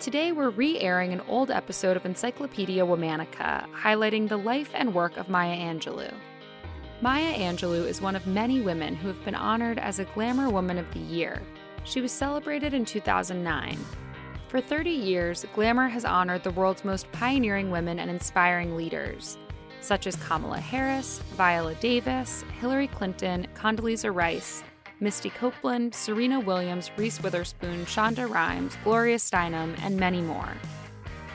Today we're re airing an old episode of Encyclopedia Womanica, highlighting the life and work of Maya Angelou. Maya Angelou is one of many women who have been honored as a Glamour Woman of the Year. She was celebrated in 2009. For 30 years, Glamour has honored the world's most pioneering women and inspiring leaders, such as Kamala Harris, Viola Davis, Hillary Clinton, Condoleezza Rice, Misty Copeland, Serena Williams, Reese Witherspoon, Shonda Rhimes, Gloria Steinem, and many more.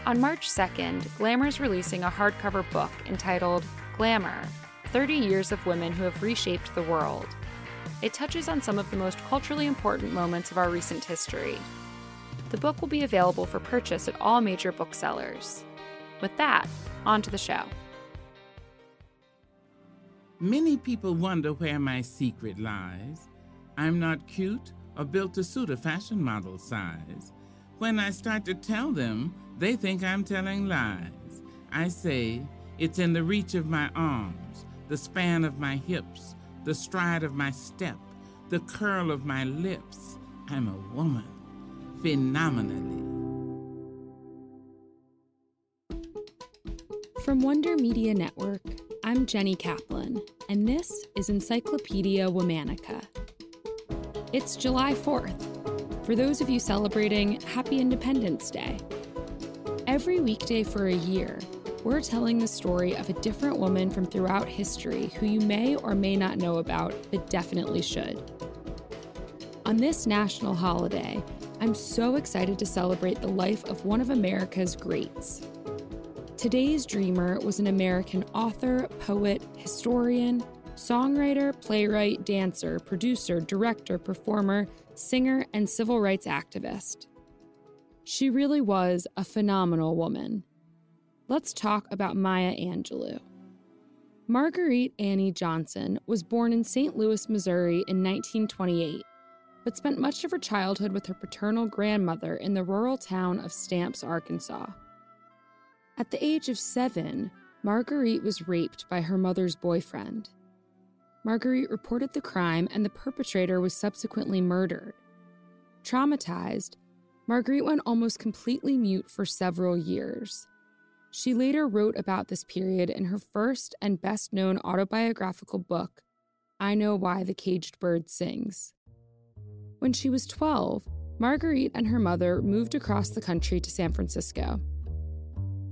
On March 2nd, Glamour is releasing a hardcover book entitled Glamour 30 Years of Women Who Have Reshaped the World. It touches on some of the most culturally important moments of our recent history. The book will be available for purchase at all major booksellers. With that, on to the show. Many people wonder where my secret lies. I'm not cute or built to suit a fashion model size. When I start to tell them, they think I'm telling lies. I say, it's in the reach of my arms, the span of my hips, the stride of my step, the curl of my lips. I'm a woman, phenomenally. From Wonder Media Network, I'm Jenny Kaplan, and this is Encyclopedia Womanica. It's July 4th. For those of you celebrating, Happy Independence Day. Every weekday for a year, we're telling the story of a different woman from throughout history who you may or may not know about, but definitely should. On this national holiday, I'm so excited to celebrate the life of one of America's greats. Today's dreamer was an American author, poet, historian, songwriter, playwright, dancer, producer, director, performer, singer, and civil rights activist. She really was a phenomenal woman. Let's talk about Maya Angelou. Marguerite Annie Johnson was born in St. Louis, Missouri in 1928, but spent much of her childhood with her paternal grandmother in the rural town of Stamps, Arkansas. At the age of seven, Marguerite was raped by her mother's boyfriend. Marguerite reported the crime, and the perpetrator was subsequently murdered. Traumatized, Marguerite went almost completely mute for several years. She later wrote about this period in her first and best known autobiographical book, I Know Why the Caged Bird Sings. When she was 12, Marguerite and her mother moved across the country to San Francisco.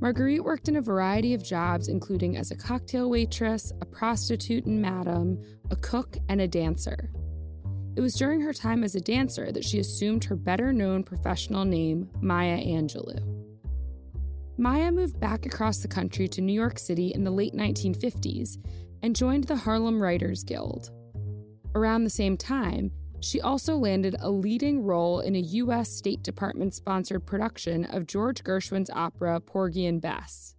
Marguerite worked in a variety of jobs, including as a cocktail waitress, a prostitute and madam, a cook, and a dancer. It was during her time as a dancer that she assumed her better known professional name, Maya Angelou. Maya moved back across the country to New York City in the late 1950s and joined the Harlem Writers Guild. Around the same time, she also landed a leading role in a U.S. State Department sponsored production of George Gershwin's opera Porgy and Bess.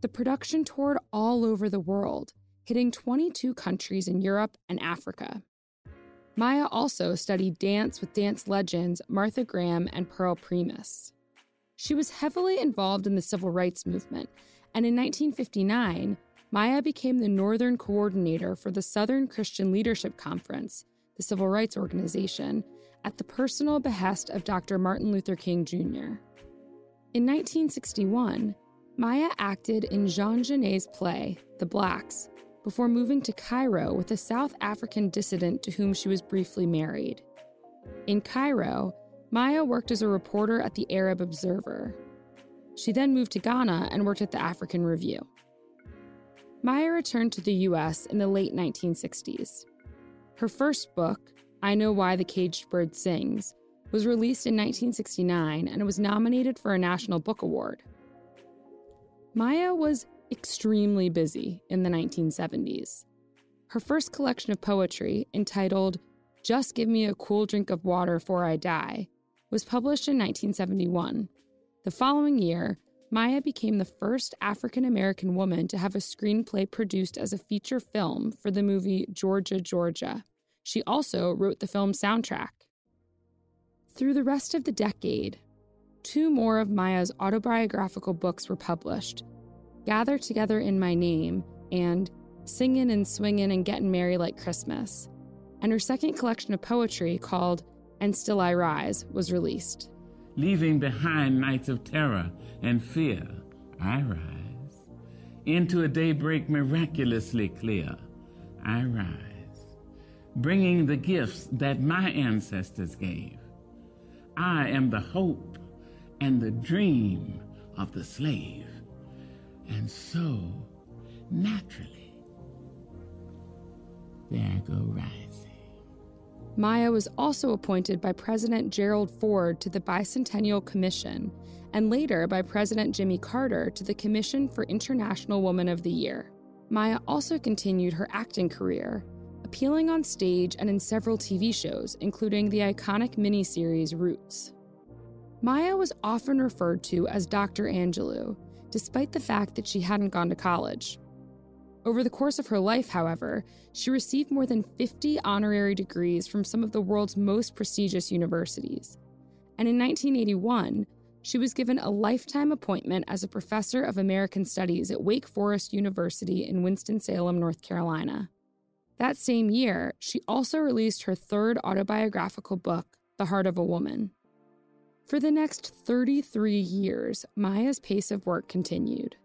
The production toured all over the world, hitting 22 countries in Europe and Africa. Maya also studied dance with dance legends Martha Graham and Pearl Primus. She was heavily involved in the civil rights movement, and in 1959, Maya became the Northern coordinator for the Southern Christian Leadership Conference, the civil rights organization, at the personal behest of Dr. Martin Luther King Jr. In 1961, Maya acted in Jean Genet's play, The Blacks, before moving to Cairo with a South African dissident to whom she was briefly married. In Cairo, Maya worked as a reporter at the Arab Observer. She then moved to Ghana and worked at the African Review. Maya returned to the US in the late 1960s. Her first book, I Know Why the Caged Bird Sings, was released in 1969 and was nominated for a National Book Award. Maya was extremely busy in the 1970s. Her first collection of poetry, entitled Just Give Me a Cool Drink of Water Before I Die, was published in 1971. The following year, Maya became the first African American woman to have a screenplay produced as a feature film for the movie Georgia, Georgia. She also wrote the film's soundtrack. Through the rest of the decade, two more of Maya's autobiographical books were published Gather Together in My Name and Singin' and Swingin' and Gettin' Merry Like Christmas. And her second collection of poetry called And Still I Rise was released. Leaving behind nights of terror and fear, I rise. Into a daybreak miraculously clear, I rise. Bringing the gifts that my ancestors gave. I am the hope and the dream of the slave. And so, naturally, there I go rising. Maya was also appointed by President Gerald Ford to the Bicentennial Commission and later by President Jimmy Carter to the Commission for International Woman of the Year. Maya also continued her acting career, appearing on stage and in several TV shows, including the iconic miniseries Roots. Maya was often referred to as Dr. Angelou, despite the fact that she hadn't gone to college. Over the course of her life, however, she received more than 50 honorary degrees from some of the world's most prestigious universities. And in 1981, she was given a lifetime appointment as a professor of American Studies at Wake Forest University in Winston-Salem, North Carolina. That same year, she also released her third autobiographical book, The Heart of a Woman. For the next 33 years, Maya's pace of work continued.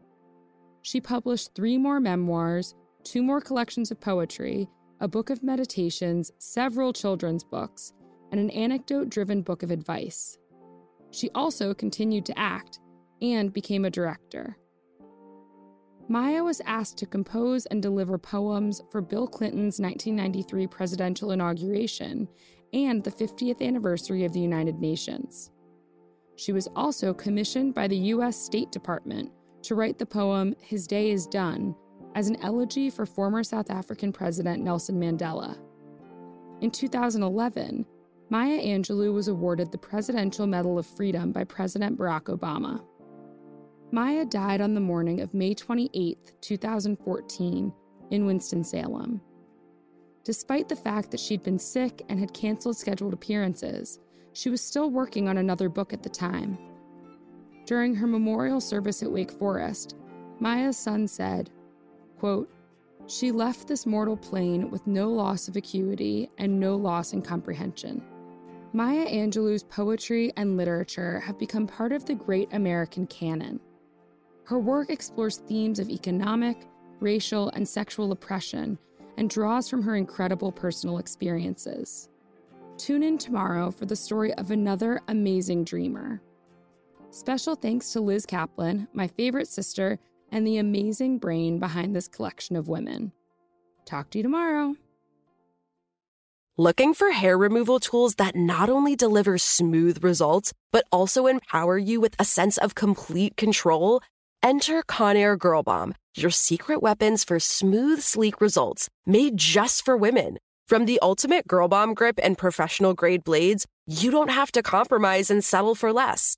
She published three more memoirs, two more collections of poetry, a book of meditations, several children's books, and an anecdote driven book of advice. She also continued to act and became a director. Maya was asked to compose and deliver poems for Bill Clinton's 1993 presidential inauguration and the 50th anniversary of the United Nations. She was also commissioned by the U.S. State Department to write the poem His Day is Done as an elegy for former South African President Nelson Mandela. In 2011, Maya Angelou was awarded the Presidential Medal of Freedom by President Barack Obama. Maya died on the morning of May 28, 2014, in Winston-Salem. Despite the fact that she'd been sick and had canceled scheduled appearances, she was still working on another book at the time. During her memorial service at Wake Forest, Maya's son said, quote, She left this mortal plane with no loss of acuity and no loss in comprehension. Maya Angelou's poetry and literature have become part of the great American canon. Her work explores themes of economic, racial, and sexual oppression and draws from her incredible personal experiences. Tune in tomorrow for the story of another amazing dreamer. Special thanks to Liz Kaplan, my favorite sister, and the amazing brain behind this collection of women. Talk to you tomorrow. Looking for hair removal tools that not only deliver smooth results, but also empower you with a sense of complete control? Enter Conair Girl Bomb, your secret weapons for smooth, sleek results made just for women. From the ultimate Girl Bomb grip and professional grade blades, you don't have to compromise and settle for less.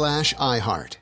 slash iHeart.